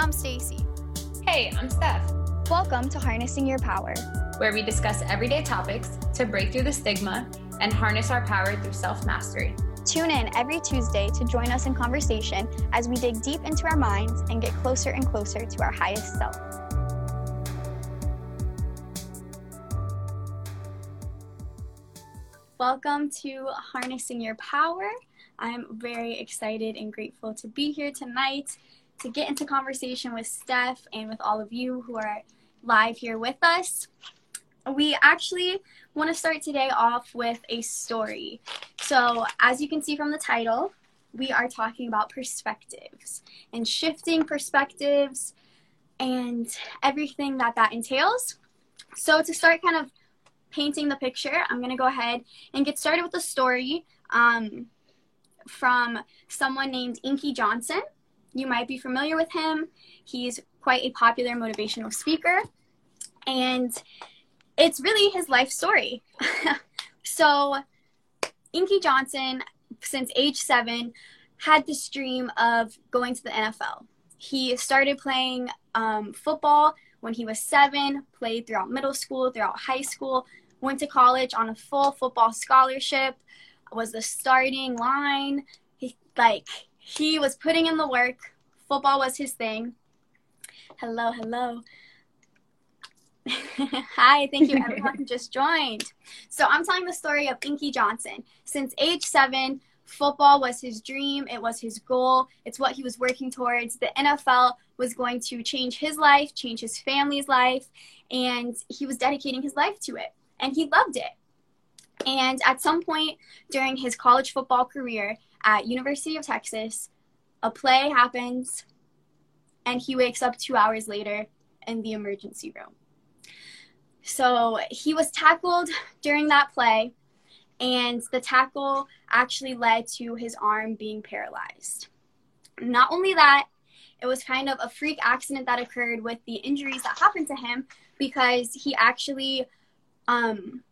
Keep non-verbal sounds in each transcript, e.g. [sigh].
I'm Stacy. Hey, I'm Steph. Welcome to Harnessing Your Power, where we discuss everyday topics to break through the stigma and harness our power through self mastery. Tune in every Tuesday to join us in conversation as we dig deep into our minds and get closer and closer to our highest self. Welcome to Harnessing Your Power. I'm very excited and grateful to be here tonight to get into conversation with Steph and with all of you who are live here with us. We actually want to start today off with a story. So, as you can see from the title, we are talking about perspectives and shifting perspectives and everything that that entails. So, to start kind of painting the picture, I'm going to go ahead and get started with a story um, from someone named Inky Johnson. You might be familiar with him. He's quite a popular motivational speaker. And it's really his life story. [laughs] so, Inky Johnson, since age seven, had this dream of going to the NFL. He started playing um, football when he was seven, played throughout middle school, throughout high school, went to college on a full football scholarship, was the starting line. He, like, he was putting in the work. Football was his thing. Hello, hello. [laughs] Hi, thank you everyone who just joined. So I'm telling the story of Inky Johnson. Since age seven, football was his dream, it was his goal, it's what he was working towards. The NFL was going to change his life, change his family's life, and he was dedicating his life to it. And he loved it. And at some point during his college football career at University of Texas, a play happens and he wakes up 2 hours later in the emergency room. So he was tackled during that play, and the tackle actually led to his arm being paralyzed. Not only that, it was kind of a freak accident that occurred with the injuries that happened to him because he actually um,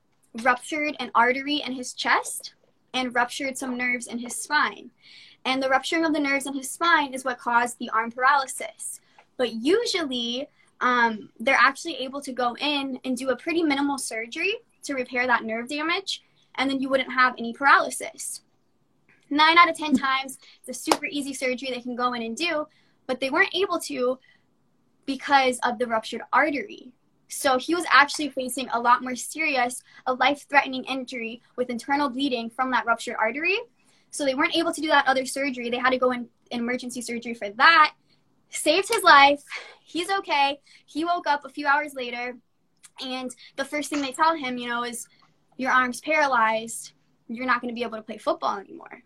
ruptured an artery in his chest and ruptured some nerves in his spine. And the rupturing of the nerves in his spine is what caused the arm paralysis. But usually, um, they're actually able to go in and do a pretty minimal surgery to repair that nerve damage, and then you wouldn't have any paralysis. Nine out of 10 times, it's a super easy surgery they can go in and do, but they weren't able to because of the ruptured artery. So he was actually facing a lot more serious, a life threatening injury with internal bleeding from that ruptured artery. So they weren't able to do that other surgery. They had to go in, in emergency surgery for that. Saved his life. He's okay. He woke up a few hours later, and the first thing they tell him, you know, is your arm's paralyzed. You're not going to be able to play football anymore.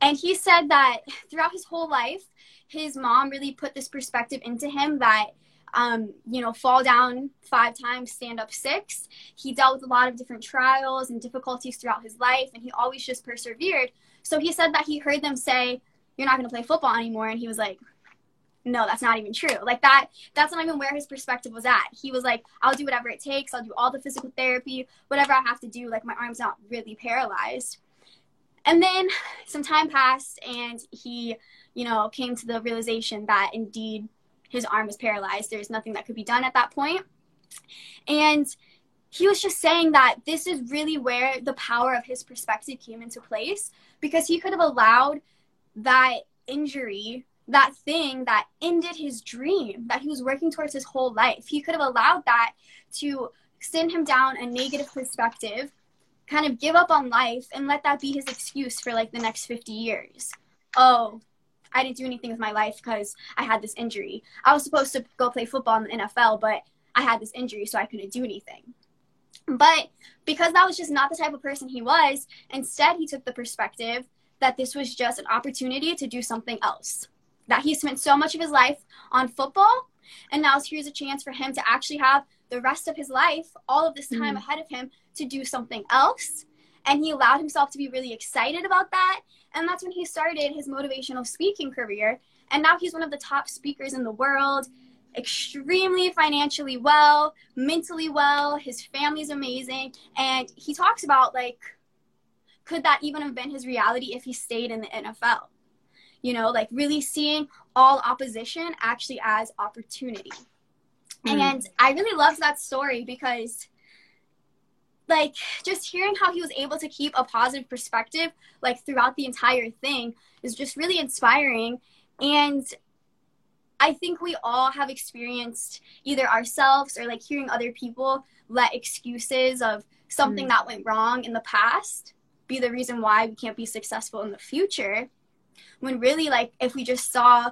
And he said that throughout his whole life, his mom really put this perspective into him that um, you know, fall down five times, stand up six. He dealt with a lot of different trials and difficulties throughout his life, and he always just persevered. So he said that he heard them say, You're not going to play football anymore. And he was like, no, that's not even true. Like that, that's not even where his perspective was at. He was like, I'll do whatever it takes. I'll do all the physical therapy, whatever I have to do. Like my arm's not really paralyzed. And then some time passed and he, you know, came to the realization that indeed his arm was paralyzed. There's nothing that could be done at that point. And he was just saying that this is really where the power of his perspective came into place because he could have allowed that injury, that thing that ended his dream that he was working towards his whole life. He could have allowed that to send him down a negative perspective, kind of give up on life, and let that be his excuse for like the next 50 years. Oh, I didn't do anything with my life because I had this injury. I was supposed to go play football in the NFL, but I had this injury, so I couldn't do anything. But because that was just not the type of person he was, instead he took the perspective that this was just an opportunity to do something else. That he spent so much of his life on football, and now here's a chance for him to actually have the rest of his life, all of this time mm-hmm. ahead of him, to do something else. And he allowed himself to be really excited about that and that's when he started his motivational speaking career. And now he's one of the top speakers in the world, extremely financially well, mentally well. His family's amazing. And he talks about, like, could that even have been his reality if he stayed in the NFL? you know, like really seeing all opposition actually as opportunity. Mm. And I really loved that story because like just hearing how he was able to keep a positive perspective like throughout the entire thing is just really inspiring. And i think we all have experienced either ourselves or like hearing other people let excuses of something mm. that went wrong in the past be the reason why we can't be successful in the future when really like if we just saw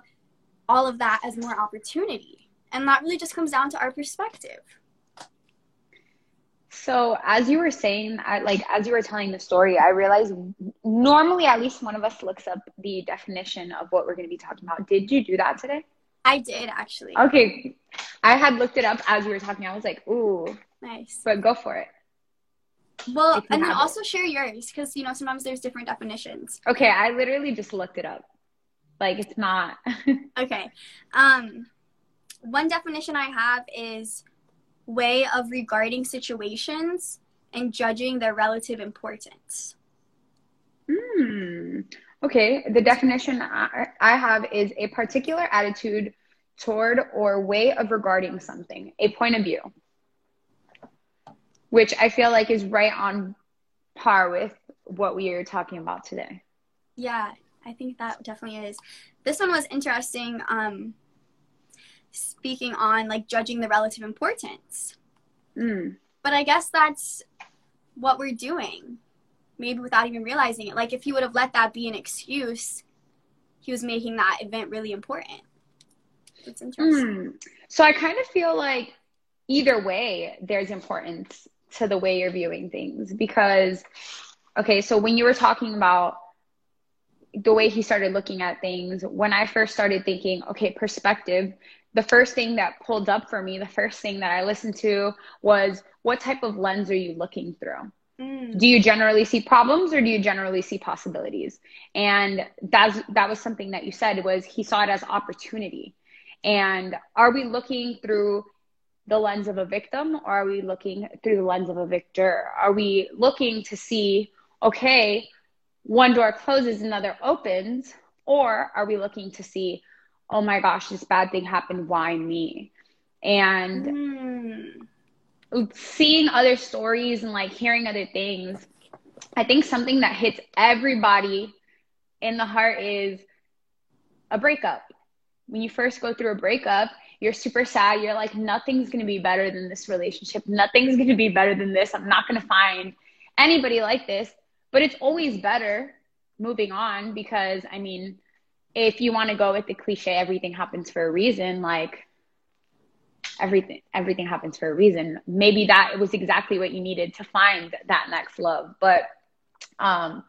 all of that as more opportunity. And that really just comes down to our perspective so as you were saying, I, like as you were telling the story, I realized normally at least one of us looks up the definition of what we're going to be talking about. Did you do that today? I did actually. Okay, I had looked it up as you were talking. I was like, ooh, nice. But go for it. Well, and then also it. share yours because you know sometimes there's different definitions. Okay, I literally just looked it up. Like it's not. [laughs] okay. Um, one definition I have is way of regarding situations and judging their relative importance. Hmm. Okay. The definition I have is a particular attitude toward or way of regarding something, a point of view, which I feel like is right on par with what we are talking about today. Yeah, I think that definitely is. This one was interesting. Um, speaking on like judging the relative importance. Mm. But I guess that's what we're doing, maybe without even realizing it. Like if he would have let that be an excuse, he was making that event really important. It's interesting. Mm. So I kind of feel like either way, there's importance to the way you're viewing things because, okay, so when you were talking about the way he started looking at things, when I first started thinking, okay, perspective, the first thing that pulled up for me, the first thing that I listened to was what type of lens are you looking through? Mm. Do you generally see problems or do you generally see possibilities? And that's that was something that you said was he saw it as opportunity. And are we looking through the lens of a victim or are we looking through the lens of a victor? Are we looking to see, okay, one door closes, another opens, or are we looking to see, oh my gosh, this bad thing happened. Why me? And mm. seeing other stories and like hearing other things, I think something that hits everybody in the heart is a breakup. When you first go through a breakup, you're super sad. You're like, nothing's going to be better than this relationship. Nothing's going to be better than this. I'm not going to find anybody like this. But it's always better moving on because, I mean, if you want to go with the cliche everything happens for a reason like everything everything happens for a reason. Maybe that was exactly what you needed to find that next love but um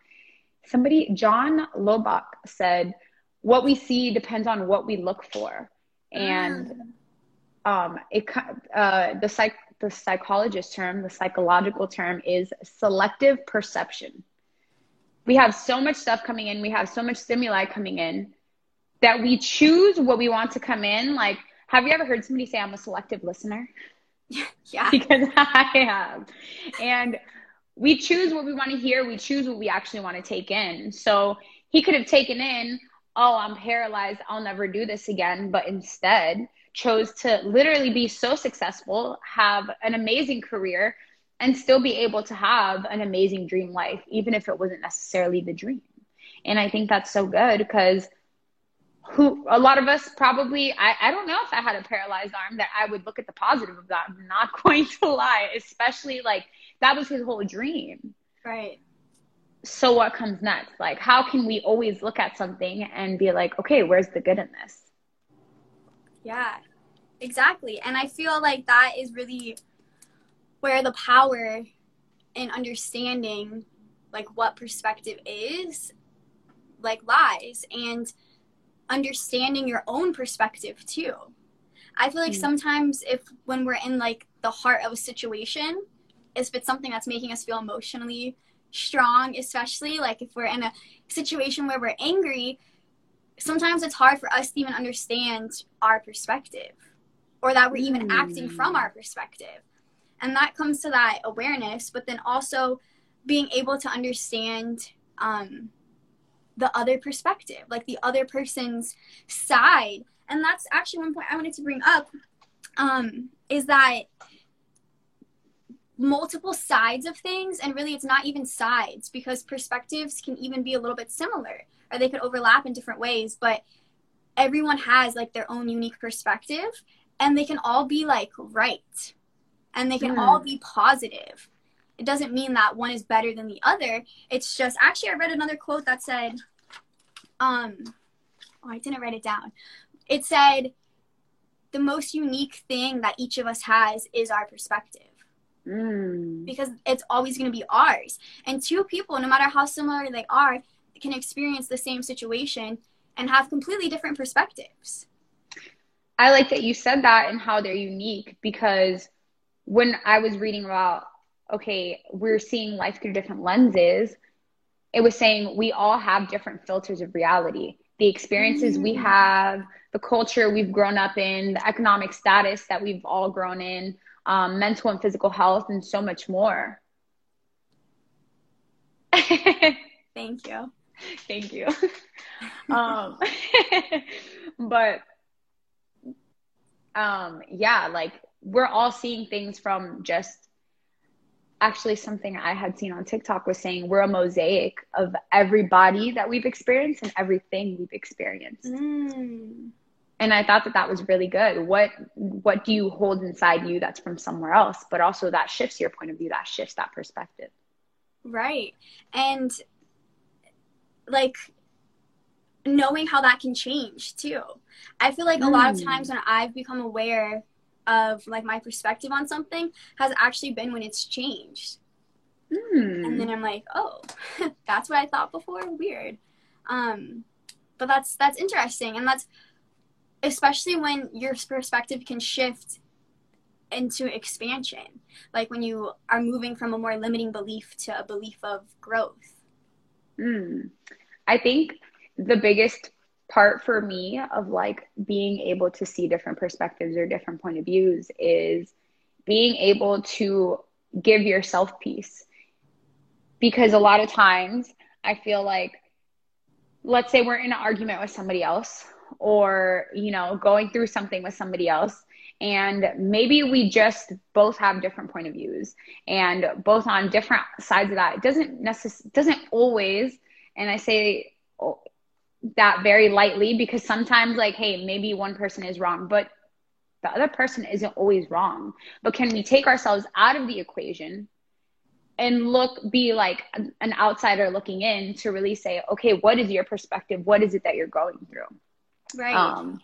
somebody john Lubbock said what we see depends on what we look for. And mm. um it uh the psych the psychologist term the psychological term is selective perception. We have so much stuff coming in we have so much stimuli coming in that we choose what we want to come in. Like, have you ever heard somebody say, I'm a selective listener? [laughs] Yeah. because [laughs] I have. And we choose what we want to hear, we choose what we actually want to take in. So he could have taken in, oh, I'm paralyzed, I'll never do this again, but instead chose to literally be so successful, have an amazing career, and still be able to have an amazing dream life, even if it wasn't necessarily the dream. And I think that's so good because who a lot of us probably I, I don't know if I had a paralyzed arm that I would look at the positive of that. I'm not [laughs] going to lie, especially like that was his whole dream. Right. So what comes next? Like how can we always look at something and be like, okay, where's the good in this? Yeah. Exactly. And I feel like that is really where the power in understanding like what perspective is like lies and understanding your own perspective too. I feel like mm. sometimes if when we're in like the heart of a situation, if it's something that's making us feel emotionally strong, especially like if we're in a situation where we're angry, sometimes it's hard for us to even understand our perspective or that we're even mm. acting from our perspective. And that comes to that awareness, but then also being able to understand um, the other perspective, like the other person's side. And that's actually one point I wanted to bring up um, is that multiple sides of things, and really it's not even sides because perspectives can even be a little bit similar or they could overlap in different ways, but everyone has like their own unique perspective and they can all be like right and they can mm. all be positive it doesn't mean that one is better than the other. It's just actually I read another quote that said, um, oh I didn't write it down. It said, the most unique thing that each of us has is our perspective. Mm. Because it's always going to be ours. And two people, no matter how similar they are, can experience the same situation and have completely different perspectives. I like that you said that and how they're unique because when I was reading about okay, we're seeing life through different lenses, it was saying we all have different filters of reality. The experiences mm. we have, the culture we've grown up in, the economic status that we've all grown in, um, mental and physical health, and so much more. [laughs] Thank you. Thank you. [laughs] um, [laughs] but um, yeah, like we're all seeing things from just actually something I had seen on TikTok was saying we're a mosaic of every body that we've experienced and everything we've experienced. Mm. And I thought that that was really good. What what do you hold inside you that's from somewhere else, but also that shifts your point of view, that shifts that perspective. Right. And like knowing how that can change too. I feel like mm. a lot of mm. times when I've become aware of like my perspective on something has actually been when it's changed. Mm. And then I'm like, oh, [laughs] that's what I thought before. Weird. Um, but that's that's interesting, and that's especially when your perspective can shift into expansion, like when you are moving from a more limiting belief to a belief of growth. Mm. I think the biggest part for me of like being able to see different perspectives or different point of views is being able to give yourself peace. Because a lot of times i feel like let's say we're in an argument with somebody else or you know going through something with somebody else and maybe we just both have different point of views and both on different sides of that. It doesn't necessarily doesn't always and i say that very lightly because sometimes like hey maybe one person is wrong but the other person isn't always wrong. But can we take ourselves out of the equation and look be like an outsider looking in to really say okay what is your perspective? What is it that you're going through? Right. Um,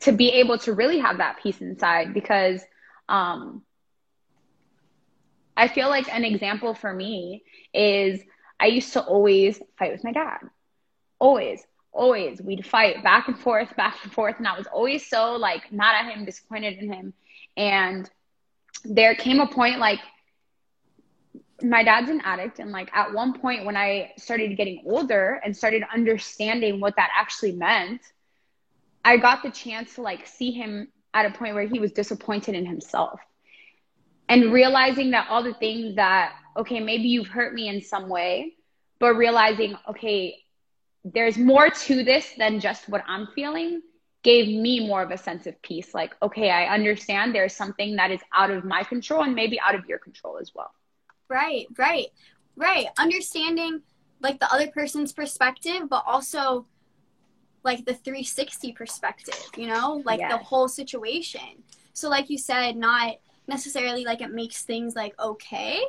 to be able to really have that peace inside because um, i feel like an example for me is i used to always fight with my dad. Always always we'd fight back and forth back and forth and i was always so like not at him disappointed in him. And there came a point like my dad's an addict and like at one point when i started getting older and started understanding what that actually meant i got the chance to like see him at a point where he was disappointed in himself. And realizing that all the things that okay maybe you've hurt me in some way but realizing okay there's more to this than just what I'm feeling gave me more of a sense of peace. Like, okay, I understand there's something that is out of my control and maybe out of your control as well. Right, right, right. Understanding like the other person's perspective, but also like the 360 perspective, you know, like yes. the whole situation. So, like you said, not necessarily like it makes things like okay,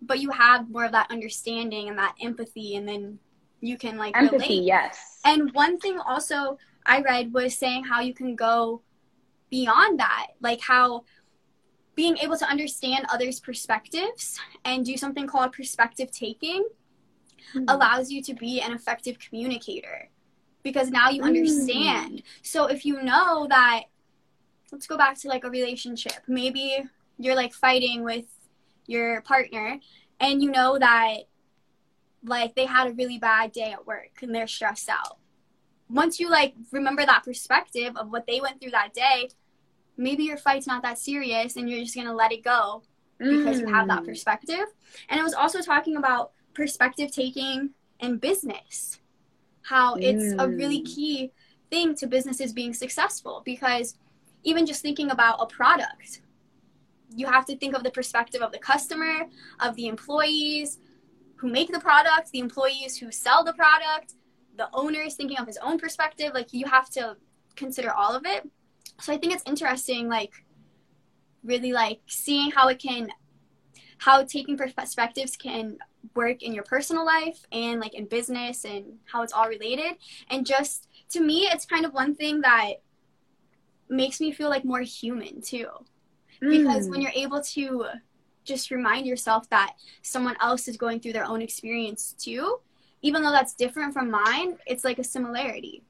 but you have more of that understanding and that empathy, and then you can like empathy relate. yes and one thing also i read was saying how you can go beyond that like how being able to understand others perspectives and do something called perspective taking mm-hmm. allows you to be an effective communicator because now you understand mm. so if you know that let's go back to like a relationship maybe you're like fighting with your partner and you know that like they had a really bad day at work and they're stressed out. Once you like remember that perspective of what they went through that day, maybe your fight's not that serious and you're just going to let it go because mm. you have that mm. perspective. And it was also talking about perspective taking in business. how it's a really Mm. key thing to businesses being successful because even just thinking about a product, you have to think of the perspective of the customer, of the employees who make the product, the employees who sell the product, the owners thinking of his own perspective. Like you have to consider all of it. So I think it's interesting, like really like seeing how it can, how taking perspectives can work in your personal life and like in business and how it's all related. And just to me, it's kind of one thing that makes me feel like more human too because Mm. when you're able to just remind yourself that someone else is going through their own experience too. Even though that's different from mine it's like a similarity.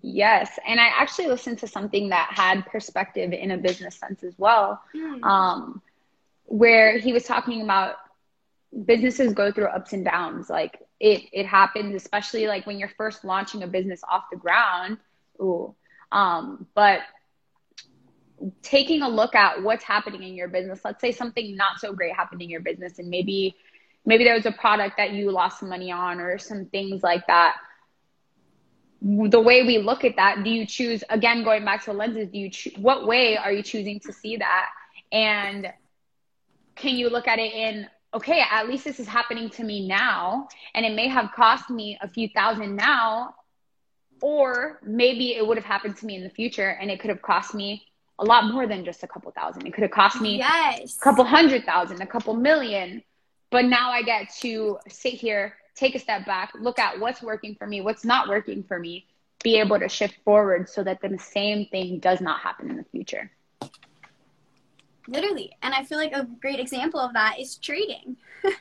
Yes, and I actually listened to something that had perspective in a business sense as well, um, where he was talking about businesses go through ups and downs. Like it, it happens, especially like when you're first launching a business off the ground. Ooh, um, but taking a look at what's happening in your business. Let's say something not so great happened in your business, and maybe maybe there was a product that you lost some money on, or some things like that the way we look at that do you choose again going back to the lenses do you cho- what way are you choosing to see that and can you look at it in okay at least this is happening to me now and it may have cost me a few thousand now or maybe it would have happened to me in the future and it could have cost me a lot more than just a couple thousand it could have cost me yes a couple hundred thousand, a couple million. But now I get to sit here, take a step back, look at what's working for me, what's not working for me, be able to shift forward so that the same thing does not happen in the future. literally and i feel like a great example of that is trading [laughs]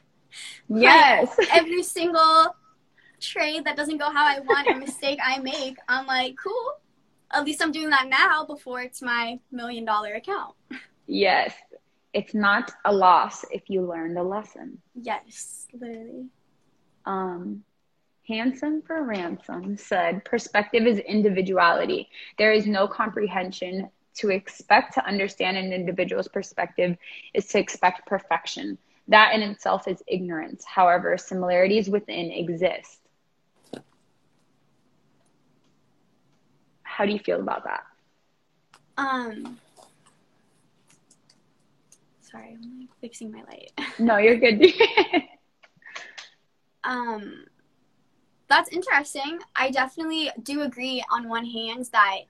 Yes. [laughs] every single trade that doesn't go how i want or mistake i make i'm like cool at least i'm doing that now before it's my million dollar account Yes. It's not a loss if you learn the lesson. yes literally Um, Handsome for Ransom said, Perspective is individuality. There is no comprehension. To expect to understand an individual's perspective is to expect perfection. That in itself is ignorance. However, similarities within exist. How do you feel about that? um sorry i'm like fixing my light [laughs] No, you're good. [laughs] um that's interesting i definitely do agree on one hand that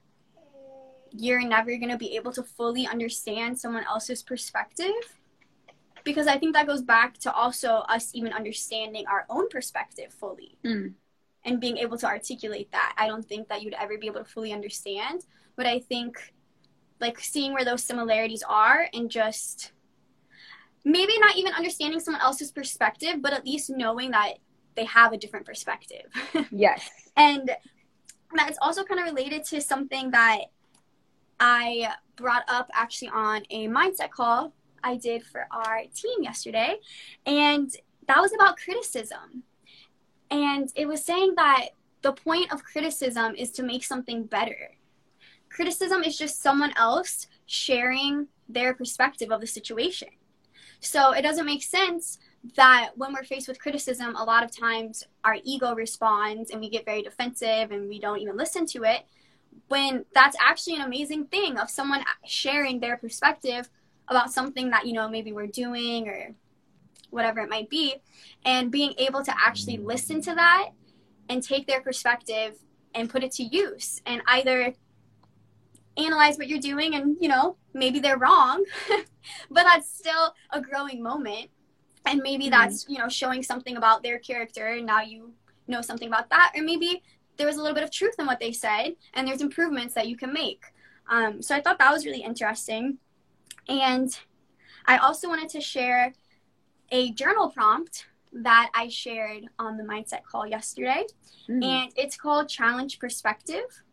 you're never going to be able to fully understand someone else's perspective because i think that goes back to also us even understanding our own perspective fully Mm. And being able to articulate that i don't think that you'd ever be able to fully understand but i think like seeing where those similarities are and just maybe not even understanding someone else's perspective but at least knowing that they have a different perspective [laughs] yes. and that's also kind of related to something that I brought up actually on a mindset call I did for our team yesterday. And that was about criticism. And it was saying that the point of criticism is to make something better. Criticism is just someone else sharing their perspective of the situation. So it doesn't make sense that when we're faced with criticism, a lot of times our ego responds and we get very defensive and we don't even listen to it. When that's actually an amazing thing of someone sharing their perspective about something that, you know, maybe we're doing or whatever it might be, and being able to actually listen to that and take their perspective and put it to use and either analyze what you're doing and, you know, maybe they're wrong, [laughs] but that's still a growing moment. And maybe Mhm. that's you know showing something about their character and now you know something about that. Or maybe there was a little bit of truth in what they said and there's improvements that you can make. Um, so i thought that was really interesting. And i also wanted to share a journal prompt that i shared on the mindset call yesterday Mm. and it's called challenge perspective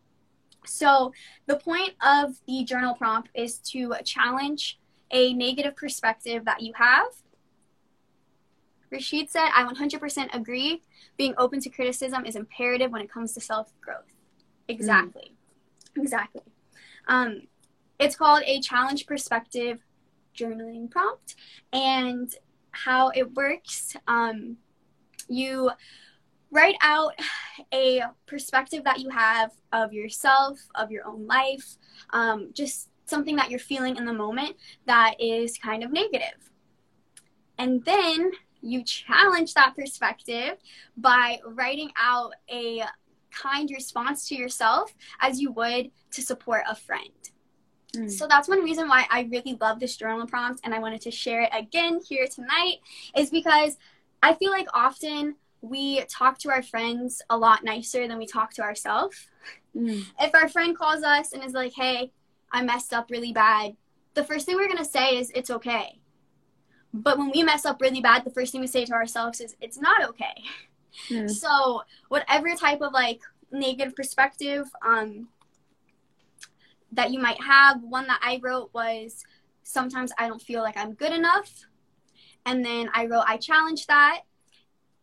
so the point of the journal prompt is to challenge a negative perspective that you have Rashid said, I 100% agree. Being open to criticism is imperative when it comes to self growth. Exactly. Exactly. Um, it's called a challenge perspective journaling prompt. And how it works, um, you write out a perspective that you have of yourself, of your own life, um, just something that you're feeling in the moment that is kind of negative. And then you challenge that perspective by writing out a kind response to yourself as you would to support a friend. Mm. So that's one reason why I really love this journal prompt and I wanted to share it again here tonight is because I feel like often we talk to our friends a lot nicer than we talk to ourselves. Mm. [laughs] If our friend calls us and is like, hey, I messed up really bad, the first thing we're going to say is, it's okay. But when we mess up really bad, the first thing we say to ourselves is, it's not okay. Mm. So, whatever type of like negative perspective um, that you might have, one that I wrote was, sometimes I don't feel like I'm good enough. And then I wrote, I challenge that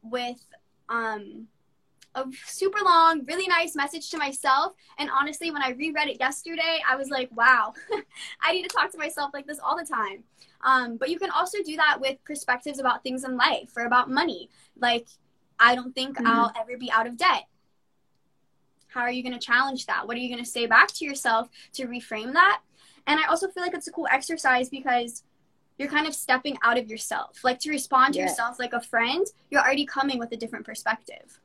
with um, a super long, really nice message to myself. And honestly, when I reread it yesterday, I was like, wow, [laughs] I need to talk to myself like this all the time. Um, but you can also do that with perspectives about things in life or about money. Like, I don't think mm-hmm. I'll ever be out of debt. How are you going to challenge that? What are you going to say back to yourself to reframe that? And I also feel like it's a cool exercise because you're kind of stepping out of yourself. Like to respond to yes. yourself like a friend, you're already coming with a different perspective.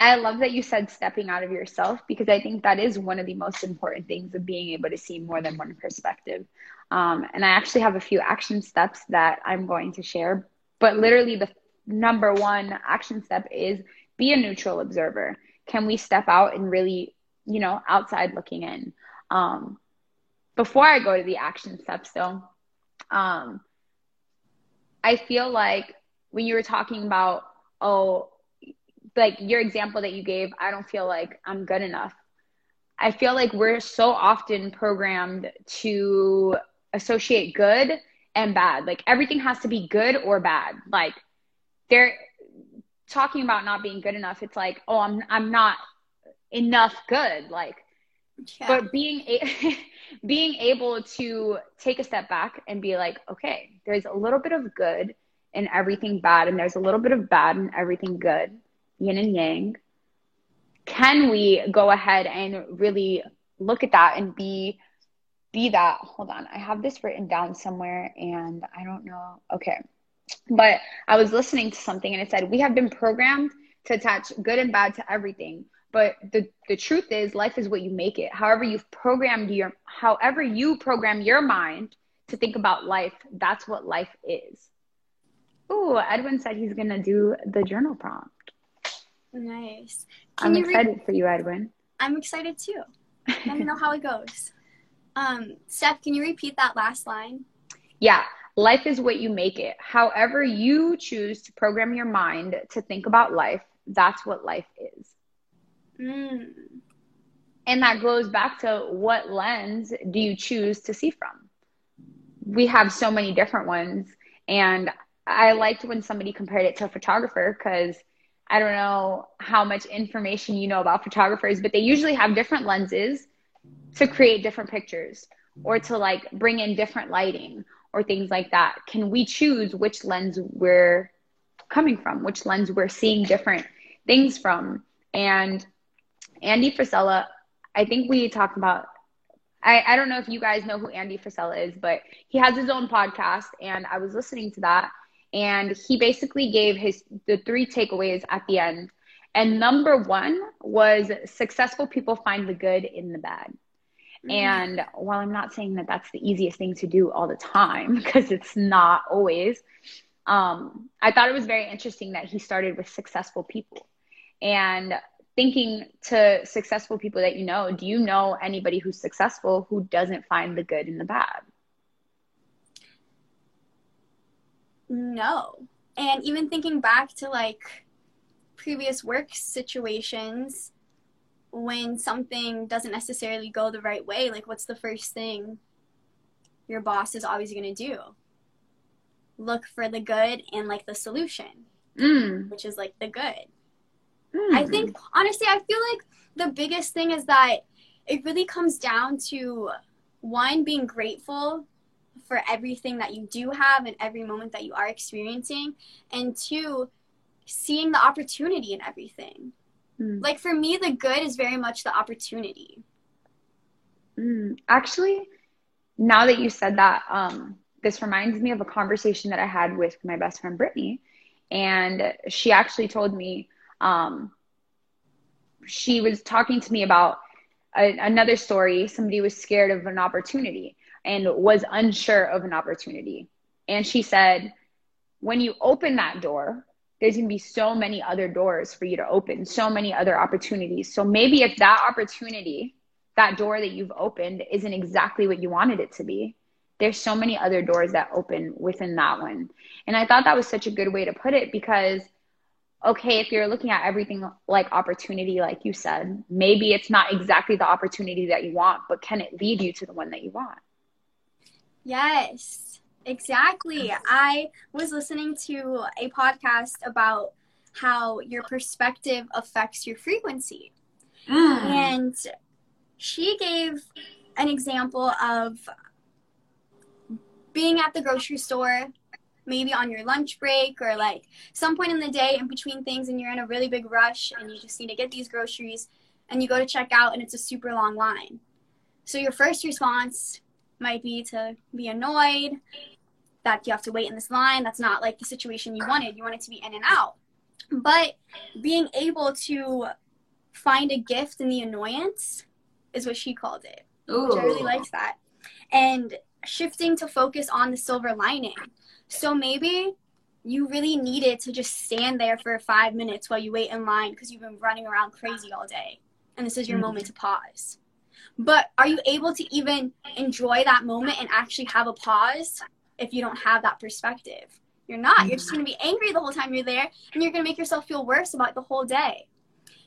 I love that you said stepping out of yourself because I think that is one of the most important things of being able to see more than one perspective. Um, and I actually have a few action steps that I'm going to share. But literally, the number one action step is be a neutral observer. Can we step out and really, you know, outside looking in? Um, before I go to the action steps, though, um, I feel like when you were talking about, oh, like your example that you gave, I don't feel like I'm good enough. I feel like we're so often programmed to associate good and bad. Like everything has to be good or bad. Like they're talking about not being good enough. It's like, oh, I'm I'm not enough good. Like, yeah. but being a- [laughs] being able to take a step back and be like, okay, there's a little bit of good in everything bad, and there's a little bit of bad in everything good, yin and yang. Can we go ahead and really look at that and be be that? Hold on, I have this written down somewhere, and I don't know. Okay, but I was listening to something, and it said we have been programmed to attach good and bad to everything but the the truth is life is what you make it. However you've programmed your however you program your mind to think about life that's what life is. Oh edwin said he's gonna do the journal prompt. Nice. Can i'm excited for you edwin. I'm excited too. Let me [laughs] know how it goes. Um steph can you repeat that last line? Yeah life is what you make it however you choose to program your mind to think about life that's what life is Mm. And that goes back to what lens do you choose to see from? We have so many different ones. And I liked when somebody compared it to a photographer because I don't know how much information you know about photographers, but they usually have different lenses to create different pictures or to like bring in different lighting or things like that. Can we choose which lens we're coming from, which lens we're seeing different things from? And Andy Frisella, I think we talked about. I, I don't know if you guys know who Andy Frisella is, but he has his own podcast, and I was listening to that, and he basically gave his the three takeaways at the end. And number one was successful people find the good in the bad. Mm-hmm. And while I'm not saying that that's the easiest thing to do all the time, [laughs] because it's not always, um, I thought it was very interesting that he started with successful people. And thinking to successful people that you know, do you know anybody who's successful who doesn't find the good in the bad? No. And even thinking back to like previous work situations when something doesn't necessarily go the right way, like what's the first thing your boss is always going to do? Look for the good and like the solution, mm. which is like the good. Mm. I think honestly, I feel like the biggest thing is that it really comes down to one being grateful for everything that you do have and every moment that you are experiencing, and two, seeing the opportunity in everything. Mm. Like for me, the good is very much the opportunity. Mm. Actually, now that you said that, um, this reminds me of a conversation that I had with my best friend Brittany, and she actually told me um, she was talking to me about a, another story. Somebody was scared of an opportunity and was unsure of an opportunity, and she said, when you open that door, there's going to be so many other doors for you to open, so many other opportunities. So maybe if that opportunity, that door that you've opened, isn't exactly what you wanted it to be, there's so many other doors that open within that one. And I thought that was such a good way to put it because, okay, if you're looking at everything like opportunity, like you said, maybe it's not exactly the opportunity that you want, but can it lead you to the one that you want? Yes, exactly. I was listening to a podcast about how your perspective affects your frequency. Mm. And she gave an example of being at the grocery store, maybe on your lunch break or like some point in the day in between things, and you're in a really big rush and you just need to get these groceries, and you go to check out and it's a super long line. So your first response might be to be annoyed that you have to wait in this line. That's not like the situation you wanted. You wanted to be in and out. But being able to find a gift in the annoyance is what she called it Ooh. which I really liked that. And shifting to focus on the silver lining. So maybe you really needed to just stand there for five minutes while you wait in line because you've been running around crazy all day. And this is your Mhm. moment to pause. But are you able to even enjoy that moment and actually have a pause if you don't have that perspective? You're not. You're just mm. going to be angry the whole time you're there and you're going to make yourself feel worse about the whole day.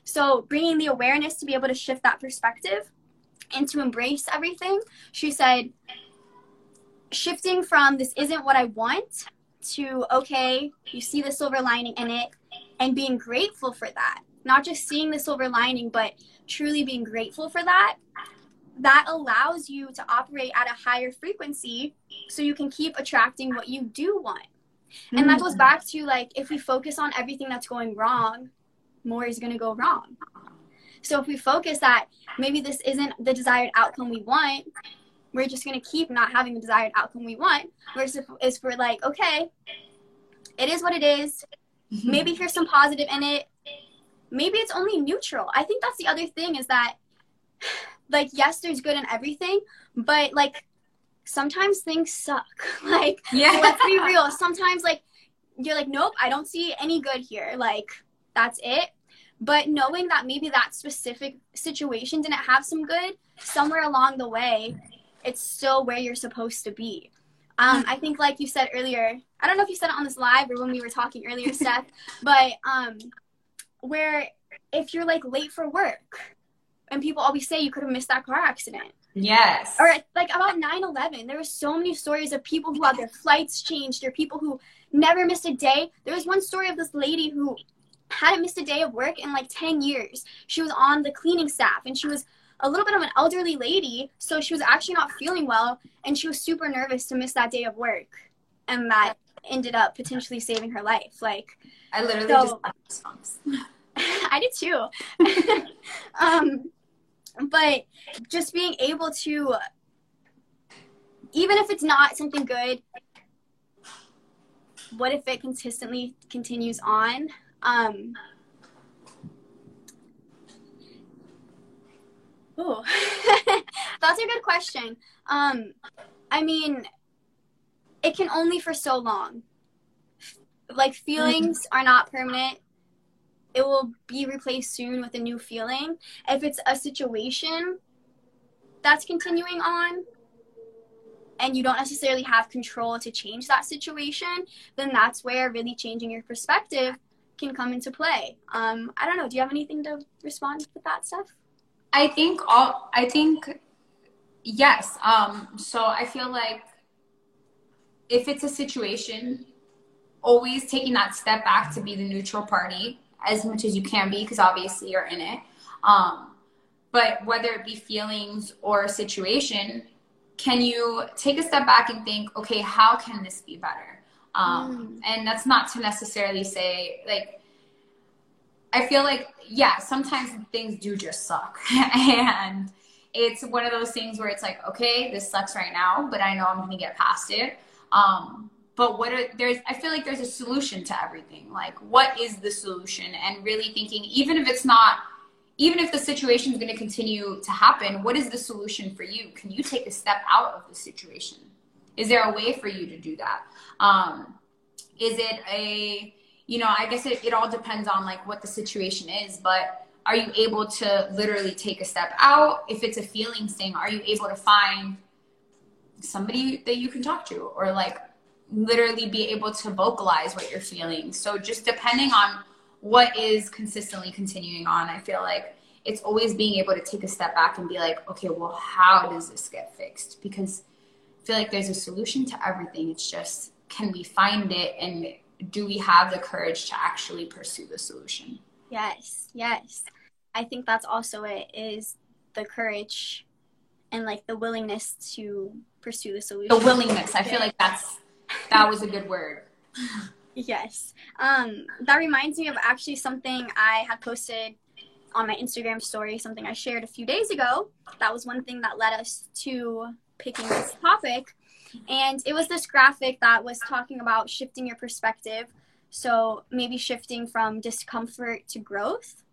So, bringing the awareness to be able to shift that perspective and to embrace everything, she said, shifting from this isn't what I want to okay, you see the silver lining in it and being grateful for that. Not just seeing the silver lining, but truly being grateful for that. That allows you to operate at a higher frequency so you can keep attracting what you do want. And that goes hmm. back to like if we focus on everything that's going wrong, more is going to go wrong. So if we focus that maybe this isn't the desired outcome we want, we're just going to keep not having the desired outcome we want. Versus if, we're like, okay, it is what it is. Mm-hmm. Maybe here's some positive in it. Maybe it's only neutral. I think that's the other thing is that, like, yes, there's good in everything, but like sometimes things suck. [laughs] like, Yeah. let's be real. Sometimes, like, you're like, nope, I don't see any good here. Like, that's it. But knowing that maybe that specific situation didn't have some good, somewhere along the way, it's still where you're supposed to be. Um, I think, like you said earlier, I don't know if you said it on this live or when we were talking earlier, [laughs] Steph, but um, where if you're like late for work and people always say you could have missed that car accident, Yes. or like about 9-11 there were so many stories of people who had their flights changed or people who never missed a day there was one story of this lady who hadn't missed a day of work in like 10 years she was on the cleaning staff and she was a little bit of an elderly lady so she was actually not feeling well and she was super nervous to miss that day of work and that ended up potentially saving her life like I literally So- just love this songs. I did too. [laughs] um, but just being able to, even if it's not something good, what if it consistently continues on? Um, ooh, [laughs] that's a good question. Um, I mean, it can only for so long. Like feelings are not permanent it will be replaced soon with a new feeling. If it's a situation that's continuing on and you don't necessarily have control to change that situation, then that's where really changing your perspective can come into play. Um, I don't know. Do you have anything to respond with that stuff? I think all I think yes. Um so I feel like if it's a situation, always taking that step back to be the neutral party as much as you can be because obviously you're in it. Um but whether it be feelings or a situation, can you take a step back and think, okay, how can this be better? Um, And that's not to necessarily say like I feel like, yeah, sometimes things do just suck. [laughs] and it's one of those things where it's like, okay, this sucks right now, but I know I'm going to get past it. Um, but what are, there's, I feel like there's a solution to everything. Like, what is the solution? And really thinking, even if it's not, even if the situation is going to continue to happen, what is the solution for you? Can you take a step out of the situation? Is there a way for you to do that? Um, is it a, you know, I guess it, it all depends on like what the situation is, but are you able to literally take a step out? If it's a feelings thing, are you able to find somebody that you can talk to or like literally be able to vocalize what you're feeling? So just depending on what is consistently continuing on, I feel like it's always being able to take a step back and be like, okay, well, how does this get fixed? Because I feel like there's a solution to everything. It's just, can we find it and do we have the courage to actually pursue the solution? Yes, yes. I think that's also it is the courage and like the willingness to pursue the solution. The willingness. I feel like that's that was a good word. Yes. Um, that reminds me of actually something I had posted on my Instagram story, something I shared a few days ago. That was one thing that led us to picking this topic. And it was this graphic that was talking about shifting your perspective. So maybe shifting from discomfort to growth.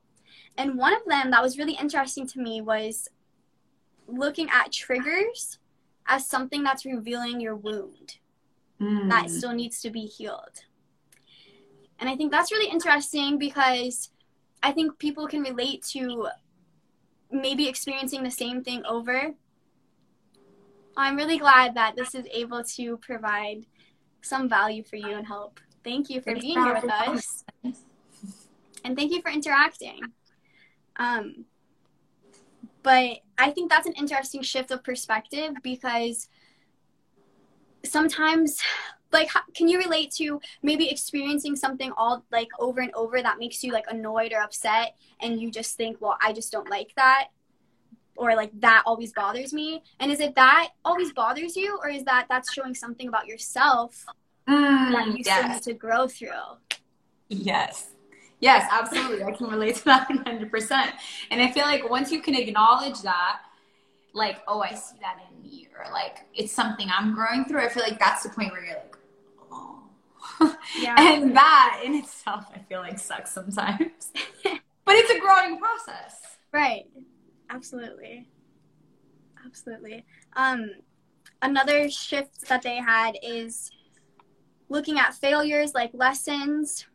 And one of them that was really interesting to me was looking at triggers as something that's revealing your wound mm. that still needs to be healed. And I think that's really interesting because I think people can relate to maybe experiencing the same thing over. I'm really glad that this is able to provide some value for you and help. Thank you for it's being here with us. And thank you for interacting. Um, but I think that's an interesting shift of perspective because sometimes like can you relate to maybe experiencing something all like over and over that makes you like annoyed or upset and you just think well i just don't like that or like that always bothers me and is it that always bothers you or is that that's showing something about yourself mm, that you yes. still need to grow through? Yes. Yes absolutely. I can relate to that 100% and i feel like once you can acknowledge that like oh i see that in me or like it's something i'm growing through i feel like that's the point where you're like oh. [laughs] yeah. and that in itself, I feel like sucks sometimes. [laughs] but it's a growing process. Right. Absolutely. Absolutely. Um, another shift that they had is looking at failures like lessons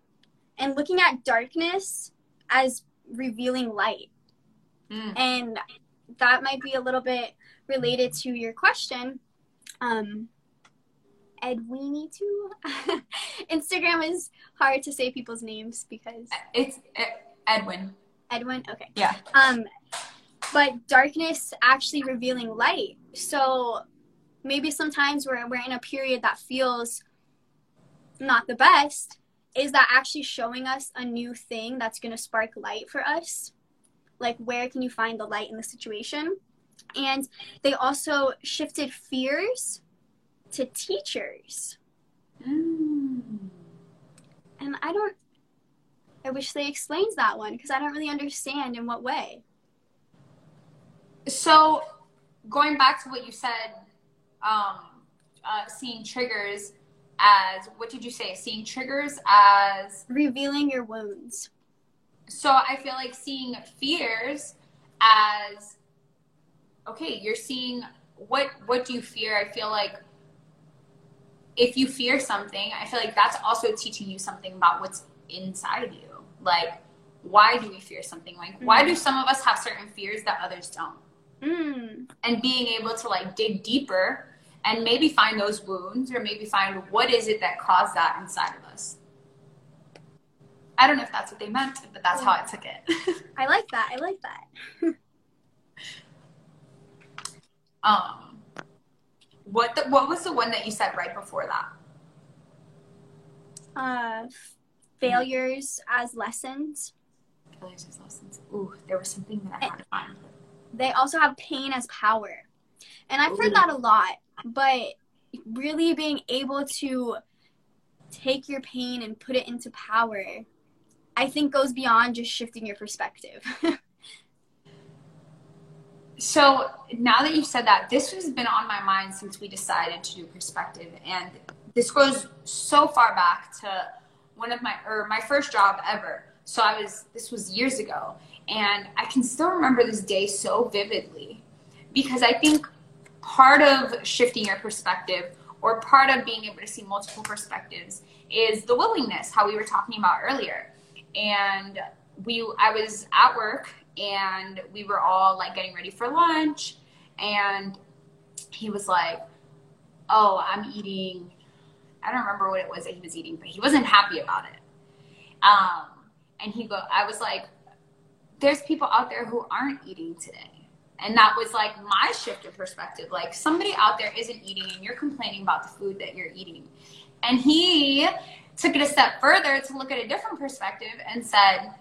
and looking at darkness as revealing light. Mm. And that might be a little bit related to your question. Um, Edwini too. [laughs] Instagram is hard to say people's names because it's Edwin. Edwin. Okay. Yeah. Um, but darkness actually revealing light. So maybe sometimes we're we're in a period that feels not the best. Is that actually showing us a new thing that's going to spark light for us? Like, where can you find the light in the situation? And they also shifted fears to teachers. Mm. And I don't, I wish they explained that one because I don't really understand in what way. So, going back to what you said, um, uh, seeing triggers as what did you say? Seeing triggers as revealing your wounds. So, I feel like seeing fears as okay, you're seeing what what do you fear? I feel like if you fear something, I feel like that's also teaching you something about what's inside you. Like, why do we fear something? Like, mm-hmm. why do some of us have certain fears that others don't? Mm. And being able to like dig deeper and maybe find those wounds or maybe find what is it that caused that inside of us. I don't know if that's what they meant, but that's how I took it. [laughs] I like that. I like that. um what the, what was the one that you said right before that? Uh, failures as lessons. Failures as lessons. Ooh, there was something that I had to find. They also have pain as power, and I've Ooh. heard that a lot. But really being able to take your pain and put it into power I think goes beyond just shifting your perspective. [laughs] so now that you've said that, this has been on my mind since we decided to do perspective, and this goes so far back to one of my or my first job ever. So I was this was years ago, and I can still remember this day so vividly because I think part of shifting your perspective or part of being able to see multiple perspectives is the willingness, how we were talking about earlier. And we I was at work and we were all like getting ready for lunch and he was like, "Oh, I'm eating I don't remember what it was that he was eating, but he wasn't happy about it." Um, and he go I was like, "There's people out there who aren't eating today." And that was like my shift of perspective. Like somebody out there isn't eating and you're complaining about the food that you're eating. And he took it a step further to look at a different perspective and said,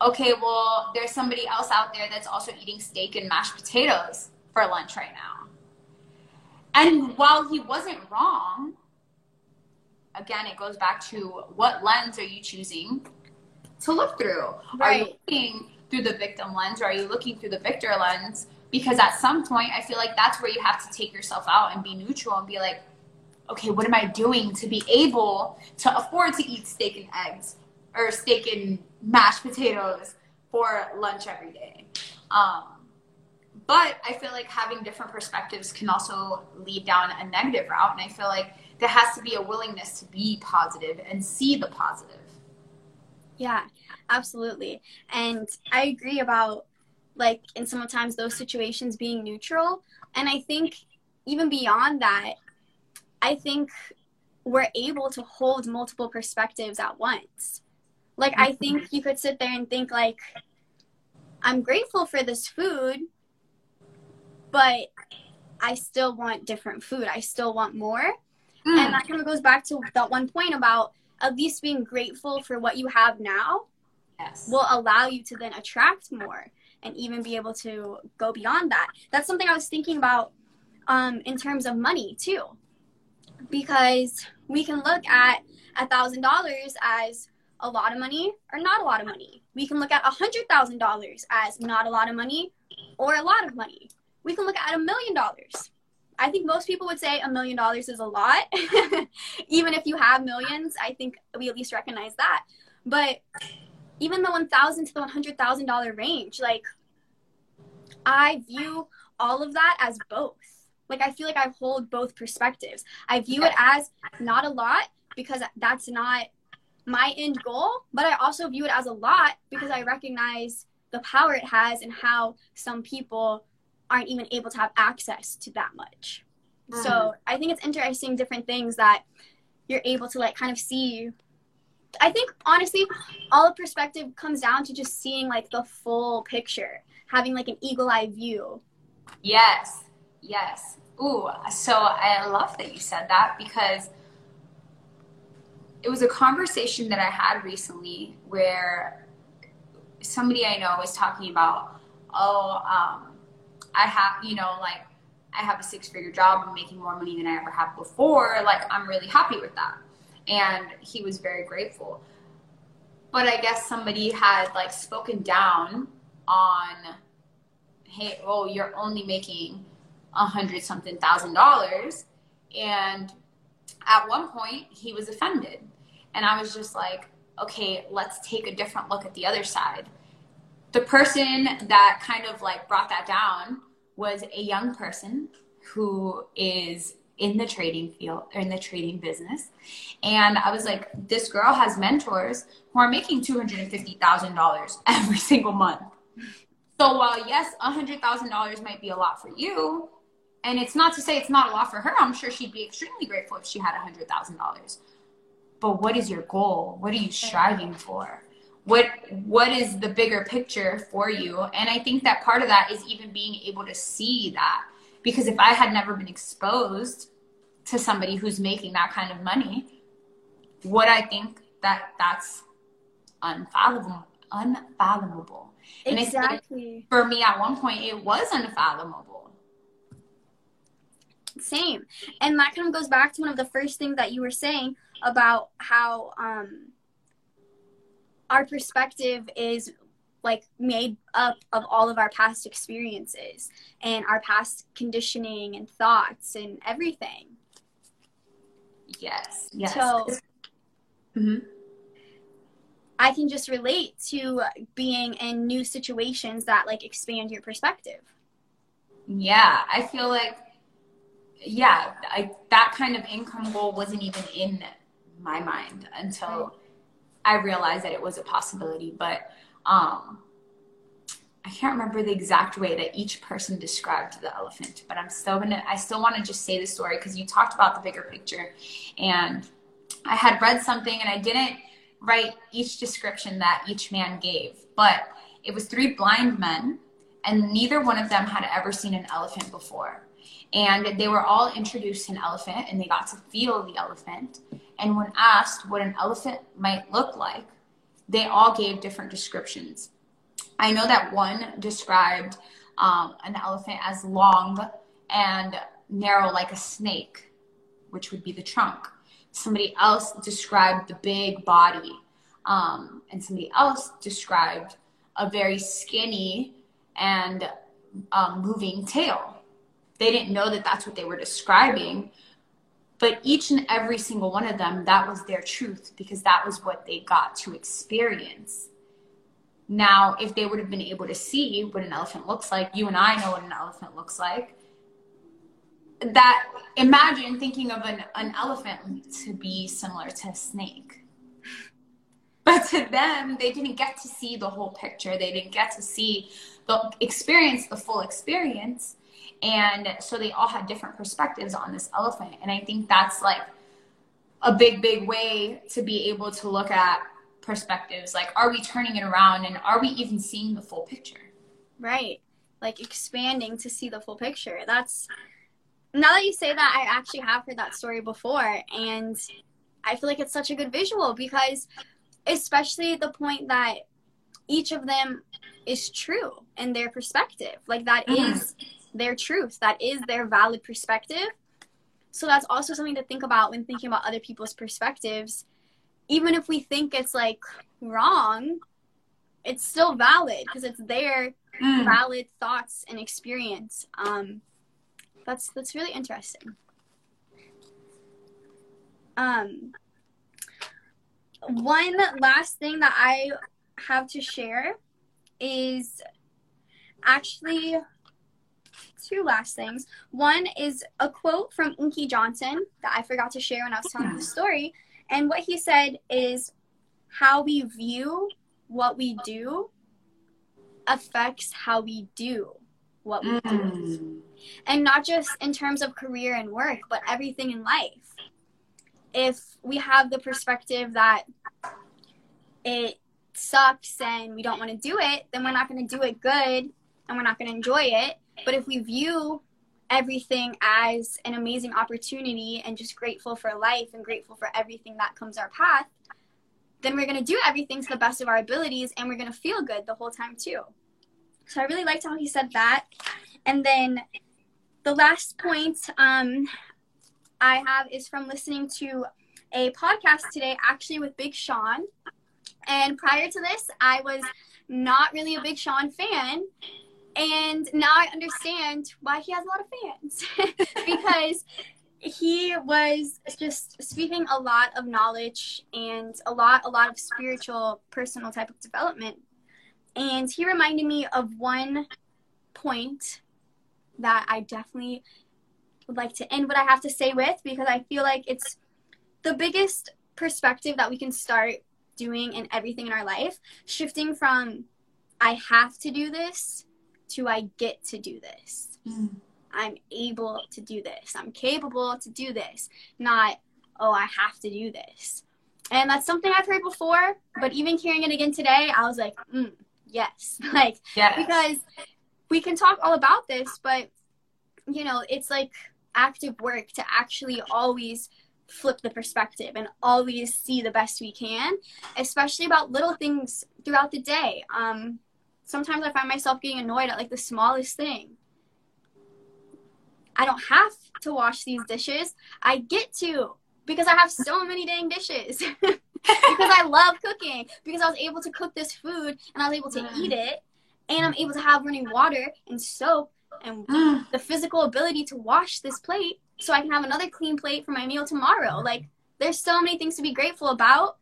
okay, well, there's somebody else out there that's also eating steak and mashed potatoes for lunch right now. And while he wasn't wrong, again, it goes back to what lens are you choosing to look through? Right. Are you looking through the victim lens or are you looking through the victor lens? Because at some point, I feel like that's where you have to take yourself out and be neutral and be like, okay, what am I doing to be able to afford to eat steak and eggs or steak and mashed potatoes for lunch every day? Um, but I feel like having different perspectives can also lead down a negative route. And I feel like there has to be a willingness to be positive and see the positive. Yeah, absolutely. And I agree about like in sometimes those situations being neutral. And I think even beyond that, I think we're able to hold multiple perspectives at once. Like I think you could sit there and think like I'm grateful for this food, but I still want different food. I still want more. Mm. And that kind of goes back to that one point about at least being grateful for what you have now yes. will allow you to then attract more and even be able to go beyond that. That's something I was thinking about um, in terms of money too, because we can look at a thousand dollars as a lot of money or not a lot of money. We can look at a hundred thousand dollars as not a lot of money or a lot of money. We can look at a million dollars. I think most people would say a million dollars is a lot. [laughs] even if you have millions, I think we at least recognize that. But even the 1000 to the $100,000 range, like I view all of that as both. Like I feel like I hold both perspectives. I view it as not a lot because that's not my end goal, but I also view it as a lot because I recognize the power it has and how some people aren't even able to have access to that much. Mm. So I think it's interesting different things that you're able to like kind of see I think honestly, all perspective comes down to just seeing like the full picture, having like an eagle eye view. Yes, yes. Ooh, so I love that you said that because it was a conversation that I had recently where somebody I know was talking about, oh, um, I have, you know, like I have a six figure job, I'm making more money than I ever have before. Like, I'm really happy with that and he was very grateful. But I guess somebody had like spoken down on, hey, oh, you're only making a hundred something thousand dollars. And at one point, he was offended. And I was just like, okay, let's take a different look at the other side. The person that kind of like brought that down was a young person who is in the trading field or in the trading business. And I was like, this girl has mentors who are making $250,000 [laughs] every single month. So while yes, $100,000 might be a lot for you, and it's not to say it's not a lot for her, I'm sure she'd be extremely grateful if she had $100,000. But what is your goal? What are you striving for? What what is the bigger picture for you? And I think that part of that is even being able to see that because if I had never been exposed to somebody who's making that kind of money, what I think that that's unfathomable? Unfathomable. And exactly. for me, at one point, it was unfathomable. Same, and that kind of goes back to one of the first things that you were saying about how um, our perspective is like made up of all of our past experiences and our past conditioning and thoughts and everything. Yes. Yes. So hmm I can just relate to being in new situations that like expand your perspective. Yeah, I feel like, yeah, I, that kind of income goal wasn't even in my mind until I realized that it was a possibility. But um, I can't remember the exact way that each person described the elephant. But I'm still gonna, I still want to just say the story because you talked about the bigger picture, and I had read something and I didn't write each description that each man gave, but it was three blind men and neither one of them had ever seen an elephant before. And they were all introduced to an elephant and they got to feel the elephant. And when asked what an elephant might look like, they all gave different descriptions. I know that one described um, an elephant as long and narrow like a snake, which would be the trunk. Somebody else described the big body, um, and somebody else described a very skinny and um, moving tail. They didn't know that that's what they were describing, but each and every single one of them, that was their truth because that was what they got to experience. Now, if they would have been able to see what an elephant looks like, you and I know what an elephant looks like. That imagine thinking of an, an elephant to be similar to a snake. But to them, they didn't get to see the whole picture. They didn't get to see the experience, the full experience. And so they all had different perspectives on this elephant. And I think that's like a big, big way to be able to look at perspectives. Like, are we turning it around and are we even seeing the full picture? Right. Like expanding to see the full picture. That's now that you say that, I actually have heard that story before. And I feel like it's such a good visual because, especially the point that each of them is true in their perspective. Like, that Mhm. is their truth, that is their valid perspective. So, that's also something to think about when thinking about other people's perspectives. Even if we think it's like wrong, it's still valid because it's their Mm. valid thoughts and experience. Um, that's that's really interesting. Um, one last thing that I have to share is actually two last things. One is a quote from Inky Johnson that I forgot to share when I was telling the story, and what he said is, "How we view what we do affects how we do what we do." Mm. and not just in terms of career and work, but everything in life. If we have the perspective that it sucks and we don't want to do it, then we're not going to do it good and we're not going to enjoy it. But if we view everything as an amazing opportunity and just grateful for life and grateful for everything that comes our path, then we're going to do everything to the best of our abilities and we're going to feel good the whole time too. So I really liked how he said that. And then the last point um, I have is from listening to a podcast today, actually with Big Sean. And prior to this, I was not really a Big Sean fan. And now I understand why he has a lot of fans [laughs] because he was just speaking a lot of knowledge and a lot, a lot of spiritual, personal type of development. And he reminded me of one point that I definitely would like to end what I have to say with because I feel like it's the biggest perspective that we can start doing in everything in our life, shifting from I have to do this to I get to do this. Mm. I'm able to do this. I'm capable to do this. Not, oh, I have to do this. And that's something I've heard before, but even hearing it again today, I was like, mm, yes. [laughs] Like, Yes. because we can talk all about this, but you know, it's like active work to actually always flip the perspective and always see the best we can, especially about little things throughout the day. Um, sometimes I find myself getting annoyed at like the smallest thing. I don't have to wash these dishes. I get to because I have so many dang dishes. [laughs] because I love cooking. Because I was able to cook this food and I was able to Mm. eat it, and I'm able to have running water and soap and [sighs] the physical ability to wash this plate so I can have another clean plate for my meal tomorrow. Like, there's so many things to be grateful about.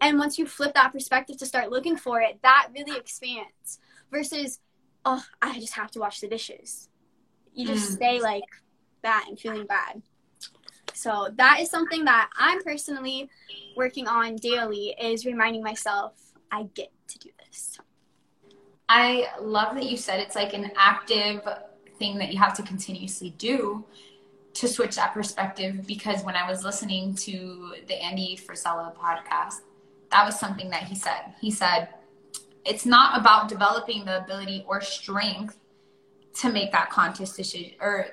And once you flip that perspective to start looking for it, that really expands versus, oh, I just have to wash the dishes. You just Mm. stay like that and feeling bad. So that is something that I'm personally working on daily is reminding myself I get to do this. I love that you said it's like an active thing that you have to continuously do to switch that perspective because when I was listening to the Andy Frisella podcast, that was something that he said. He said, it's not about developing the ability or strength to make that conscious decision or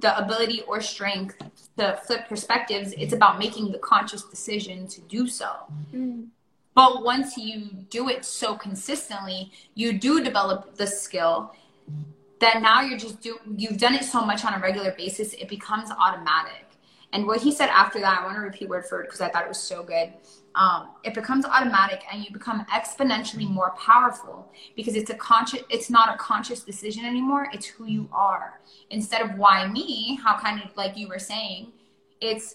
the ability or strength to flip perspectives. It's about making the conscious decision to do so. Mm-hmm. But once you do it so consistently, you do develop the skill. that now you're just do you've done it so much on a regular basis, it becomes automatic. And what he said after that, I want to repeat word for word because I thought it was so good. Um, it becomes automatic and you become exponentially more powerful because it's a conscious it's not a conscious decision anymore. It's who you are. Instead of why me? How kind of like you were saying it's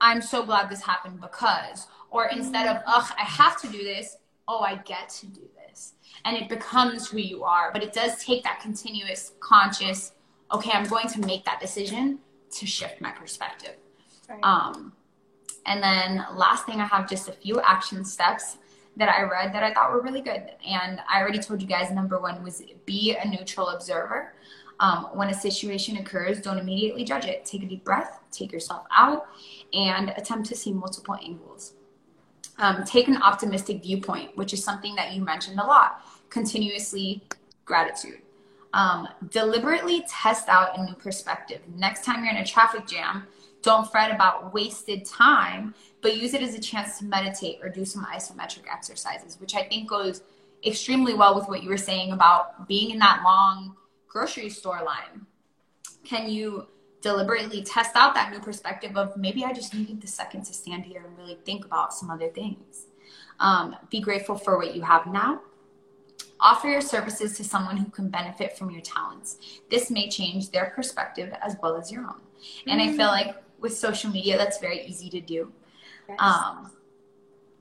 i'm so glad this happened because or instead of ugh i have to do this. Oh i get to do this. And it becomes who you are but it does take that continuous conscious okay i'm going to make that decision to shift my perspective. Um, and then last thing, I have just a few action steps that I read that I thought were really good. And I already told you guys number one was be a neutral observer. Um, when a situation occurs, don't immediately judge it. Take a deep breath, take yourself out, and attempt to see multiple angles. Um, take an optimistic viewpoint, which is something that you mentioned a lot. Continuously gratitude. Um, deliberately test out a new perspective. Next time you're in a traffic jam, don't fret about wasted time, but use it as a chance to meditate or do some isometric exercises, which I think goes extremely well with what you were saying about being in that long grocery store line. Can you deliberately test out that new perspective of maybe I just needed the second to stand here and really think about some other things? Um, be grateful for what you have now. Offer your services to someone who can benefit from your talents. This may change their perspective as well as your own. And I feel like with social media, that's very easy to do. Um,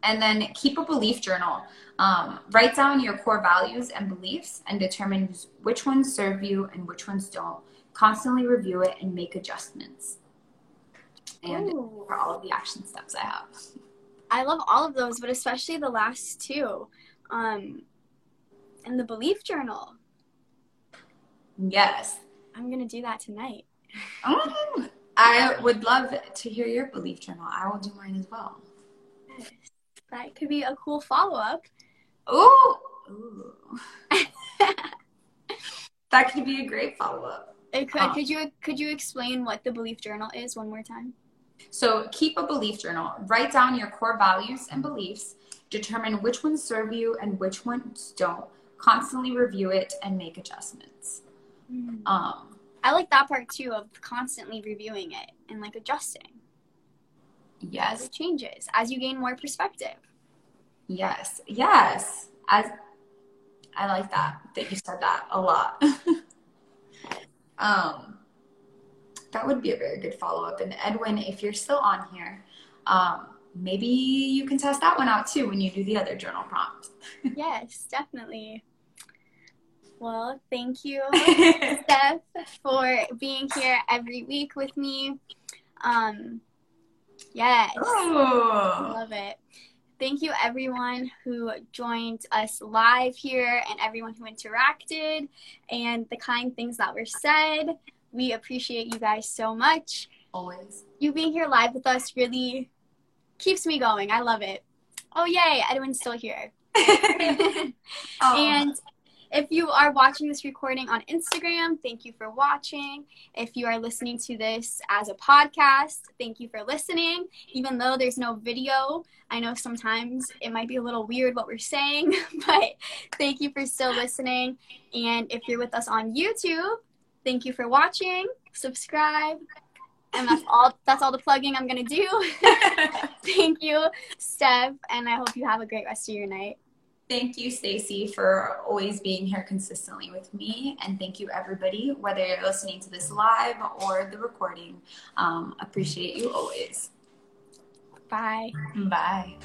and then keep a belief journal. Um, write down your core values and beliefs and determine which ones serve you and which ones don't. Constantly review it and make adjustments. And Ooh. for all of the action steps I have. I love all of those, but especially the last two. Um, and the belief journal. Yes. I'm gonna do that tonight. Um, I would love to hear your belief journal. I will do mine as well. That could be a cool follow up. Ooh. [laughs] That could be a great follow up. It could. Oh. Could you could you explain what the belief journal is one more time? So keep a belief journal. Write down your core values and beliefs. Determine which ones serve you and which ones don't. Constantly review it and make adjustments. Um, I like that part too of constantly reviewing it and like adjusting Yes. as it changes as you gain more perspective. yes, yes. As I like that that you said that a lot. [laughs] um, that would be a very good follow up. And Edwin, if you're still on here, um, maybe you can test that one out too when you do the other journal prompt. [laughs] yes, definitely. Well, thank you, [laughs] Steph, for being here every week with me. Um, yes, I Oh. love it. Thank you, everyone who joined us live here and everyone who interacted and the kind things that were said. We appreciate you guys so much. Always. You being here live with us really keeps me going. I love it. Oh, yay, Edwin's still here. [laughs] [laughs] Oh. And if you are watching this recording on Instagram, thank you for watching. If you are listening to this as a podcast, thank you for listening. Even though there's no video, I know sometimes it might be a little weird what we're saying, [laughs] but thank you for still listening. And if you're with us on YouTube, thank you for watching. Subscribe, And that's all that's all the plugging I'm gonna do. [laughs] [laughs] Thank you, Steph, and I hope you have a great rest of your night. Thank you, Stacy, for always being here consistently with me. And thank you, everybody, whether you're listening to this live or the recording. Um, appreciate you always. Bye. Bye.